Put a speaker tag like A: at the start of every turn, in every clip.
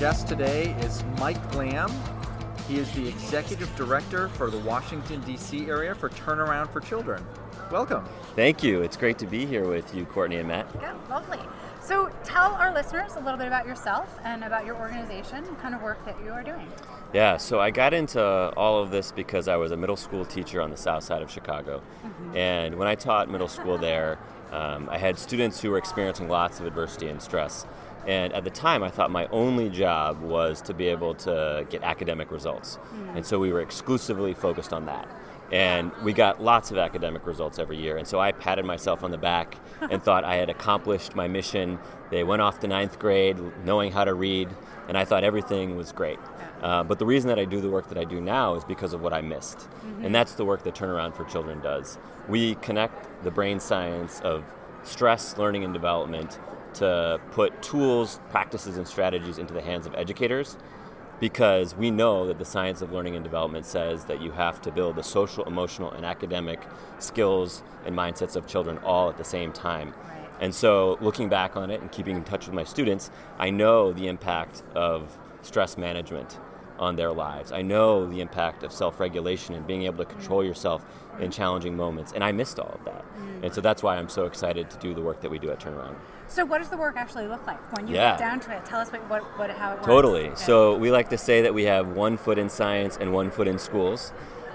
A: guest today is Mike Lamb. He is the Executive Director for the Washington, D.C. area for Turnaround for Children. Welcome.
B: Thank you. It's great to be here with you, Courtney and Matt.
C: Yeah, lovely. So tell our listeners a little bit about yourself and about your organization and kind of work that you are doing.
B: Yeah, so I got into all of this because I was a middle school teacher on the south side of Chicago. Mm-hmm. And when I taught middle school there, um, I had students who were experiencing lots of adversity and stress. And at the time, I thought my only job was to be able to get academic results. Mm. And so we were exclusively focused on that. And we got lots of academic results every year. And so I patted myself on the back and thought I had accomplished my mission. They went off to ninth grade knowing how to read, and I thought everything was great. Uh, but the reason that I do the work that I do now is because of what I missed. Mm-hmm. And that's the work that Turnaround for Children does. We connect the brain science of stress, learning, and development to put tools, practices, and strategies into the hands of educators because we know that the science of learning and development says that you have to build the social, emotional, and academic skills and mindsets of children all at the same time. And so, looking back on it and keeping in touch with my students, I know the impact of stress management on their lives. I know the impact of self regulation and being able to control mm-hmm. yourself in challenging moments. And I missed all of that. Mm. And so that's why I'm so excited to do the work that we do at Turnaround.
C: So, what does the work actually look like when you yeah. get down to it? Tell us what, what, what how it works.
B: Totally. Okay. So, we like to say that we have one foot in science and one foot in schools,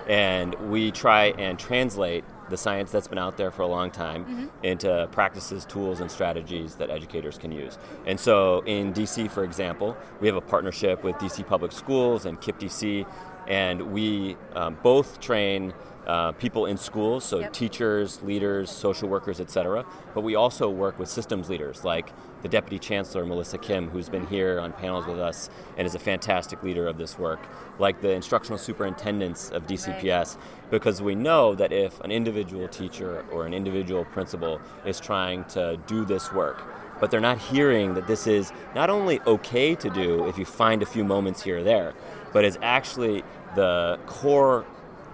B: and we try and translate the science that's been out there for a long time mm-hmm. into practices, tools, and strategies that educators can use. And so, in DC, for example, we have a partnership with DC Public Schools and KIPP DC, and we um, both train uh, people in schools, so yep. teachers, leaders, social workers, etc. But we also work with systems leaders like the Deputy Chancellor, Melissa Kim, who's been here on panels with us and is a fantastic leader of this work, like the instructional superintendents of DCPS, because we know that if an individual teacher or an individual principal is trying to do this work, but they're not hearing that this is not only okay to do if you find a few moments here or there, but is actually the core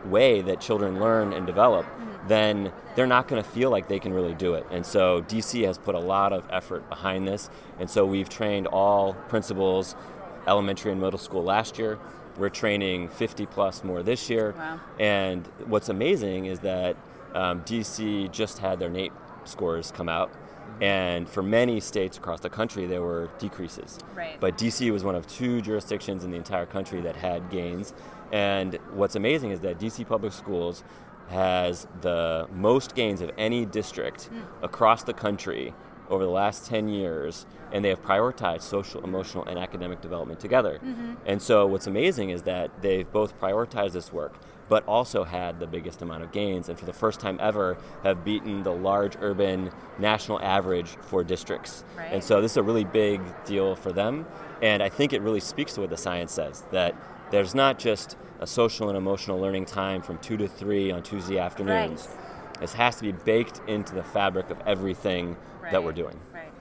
B: way that children learn and develop, mm-hmm. then they're not going to feel like they can really do it. And so DC has put a lot of effort behind this. And so we've trained all principals, elementary and middle school last year. We're training 50 plus more this year. Wow. And what's amazing is that um, DC just had their NAEP scores come out. And for many states across the country, there were decreases.
C: Right.
B: But DC was one of two jurisdictions in the entire country that had gains. And what's amazing is that DC Public Schools has the most gains of any district mm. across the country over the last 10 years, and they have prioritized social, emotional, and academic development together. Mm-hmm. And so, what's amazing is that they've both prioritized this work, but also had the biggest amount of gains, and for the first time ever, have beaten the large urban national average for districts.
C: Right.
B: And so, this is a really big deal for them, and I think it really speaks to what the science says that there's not just a social and emotional learning time from 2 to 3 on Tuesday afternoons.
C: Right.
B: This has to be baked into the fabric of everything right. that we're doing.
C: Right.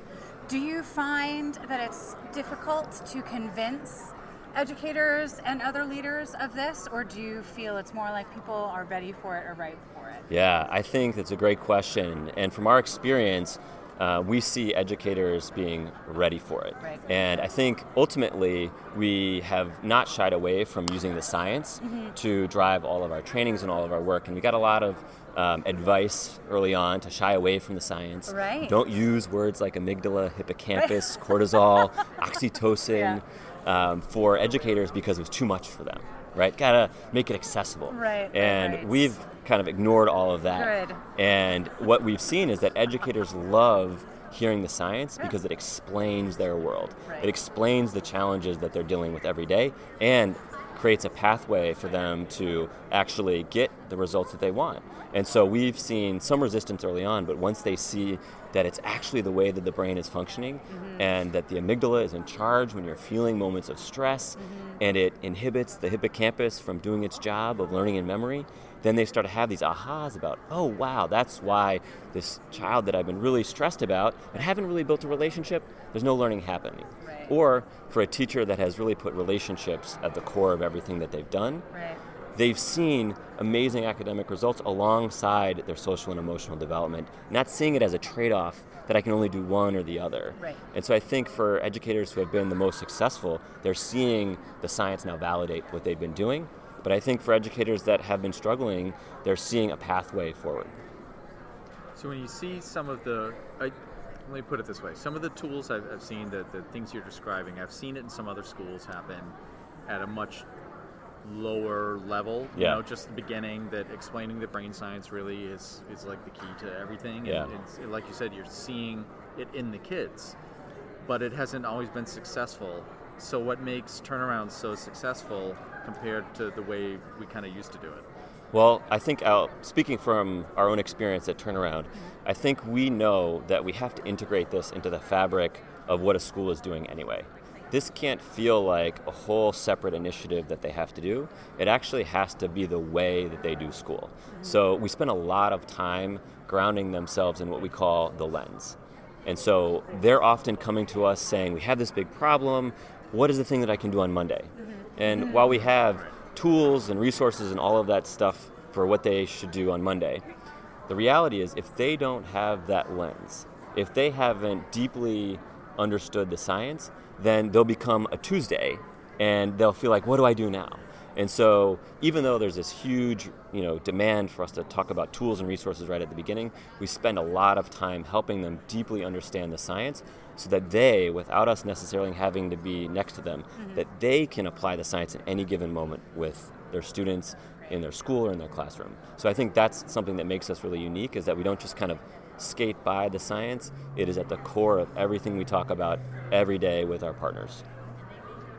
C: Do you find that it's difficult to convince educators and other leaders of this, or do you feel it's more like people are ready for it or ripe for it?
B: Yeah, I think that's a great question. And from our experience, uh, we see educators being ready for it.
C: Right.
B: And I think ultimately we have not shied away from using the science mm-hmm. to drive all of our trainings and all of our work. And we got a lot of um, advice early on to shy away from the science.
C: Right.
B: Don't use words like amygdala, hippocampus, cortisol, oxytocin yeah. Um, for educators because it was too much for them. Right? Gotta make it accessible.
C: Right.
B: And
C: right.
B: we've kind of ignored all of that.
C: Good.
B: And what we've seen is that educators love hearing the science because it explains their world.
C: Right.
B: It explains the challenges that they're dealing with every day and creates a pathway for them to actually get the results that they want. And so we've seen some resistance early on, but once they see that it's actually the way that the brain is functioning mm-hmm. and that the amygdala is in charge when you're feeling moments of stress mm-hmm. and it inhibits the hippocampus from doing its job of learning and memory, then they start to have these ahas about, oh wow, that's why this child that I've been really stressed about and haven't really built a relationship, there's no learning happening.
C: Right.
B: Or for a teacher that has really put relationships at the core of everything that they've done,
C: right.
B: they've seen amazing academic results alongside their social and emotional development, not seeing it as a trade off that I can only do one or the other.
C: Right.
B: And so I think for educators who have been the most successful, they're seeing the science now validate what they've been doing. But I think for educators that have been struggling, they're seeing a pathway forward.
A: So when you see some of the, I, let me put it this way: some of the tools I've, I've seen, that the things you're describing, I've seen it in some other schools happen at a much lower level. You
B: Yeah.
A: know, just the beginning that explaining that brain science really is is like the key to everything.
B: Yeah.
A: And it's, like you said, you're seeing it in the kids, but it hasn't always been successful. So what makes turnaround so successful compared to the way we kind of used to do it?
B: Well, I think speaking from our own experience at Turnaround, I think we know that we have to integrate this into the fabric of what a school is doing anyway. This can't feel like a whole separate initiative that they have to do. It actually has to be the way that they do school. So we spend a lot of time grounding themselves in what we call the lens. And so they're often coming to us saying, We have this big problem. What is the thing that I can do on Monday? And while we have tools and resources and all of that stuff for what they should do on Monday, the reality is if they don't have that lens, if they haven't deeply understood the science, then they'll become a Tuesday and they'll feel like, What do I do now? And so, even though there's this huge, you know, demand for us to talk about tools and resources right at the beginning, we spend a lot of time helping them deeply understand the science, so that they, without us necessarily having to be next to them, mm-hmm. that they can apply the science at any given moment with their students in their school or in their classroom. So I think that's something that makes us really unique is that we don't just kind of skate by the science. It is at the core of everything we talk about every day with our partners.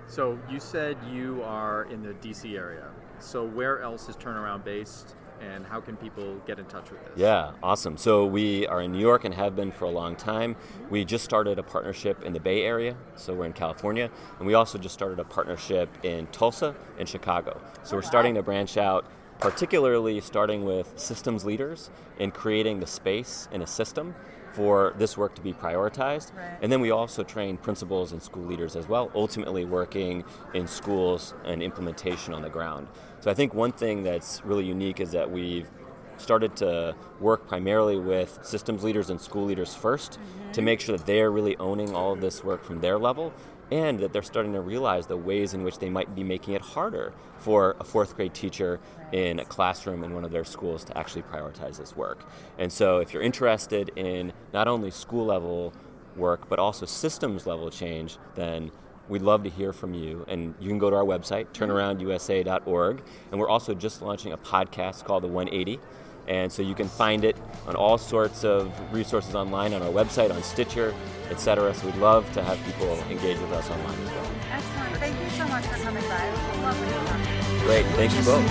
A: So you said you are in the DC area. So where else is Turnaround based, and how can people get in touch with this?
B: Yeah, awesome. So we are in New York and have been for a long time. We just started a partnership in the Bay Area, so we're in California, and we also just started a partnership in Tulsa and Chicago. So we're oh, starting to branch out, particularly starting with systems leaders in creating the space in a system for this work to be prioritized.
C: Right.
B: And then we also train principals and school leaders as well, ultimately working in schools and implementation on the ground. So I think one thing that's really unique is that we've started to work primarily with systems leaders and school leaders 1st to mm-hmm. make sure that they're really owning all of this work from their level and that they're starting to realize the ways in which they might be making it harder for a fourth grade teacher in a classroom in one of their schools to actually prioritize this work. And so if you're interested in not only school level work but also systems level change, then we'd love to hear from you. And you can go to our website, mm-hmm. turnaroundusa.org. And we're also just launching a podcast called The 180. And so you can find it on all sorts of resources online on our website, on Stitcher, etc. So we'd love to have people engage with us online as well.
C: Excellent. Thank you so much for coming by. It was lovely to talk to you.
B: Great. Thank you both.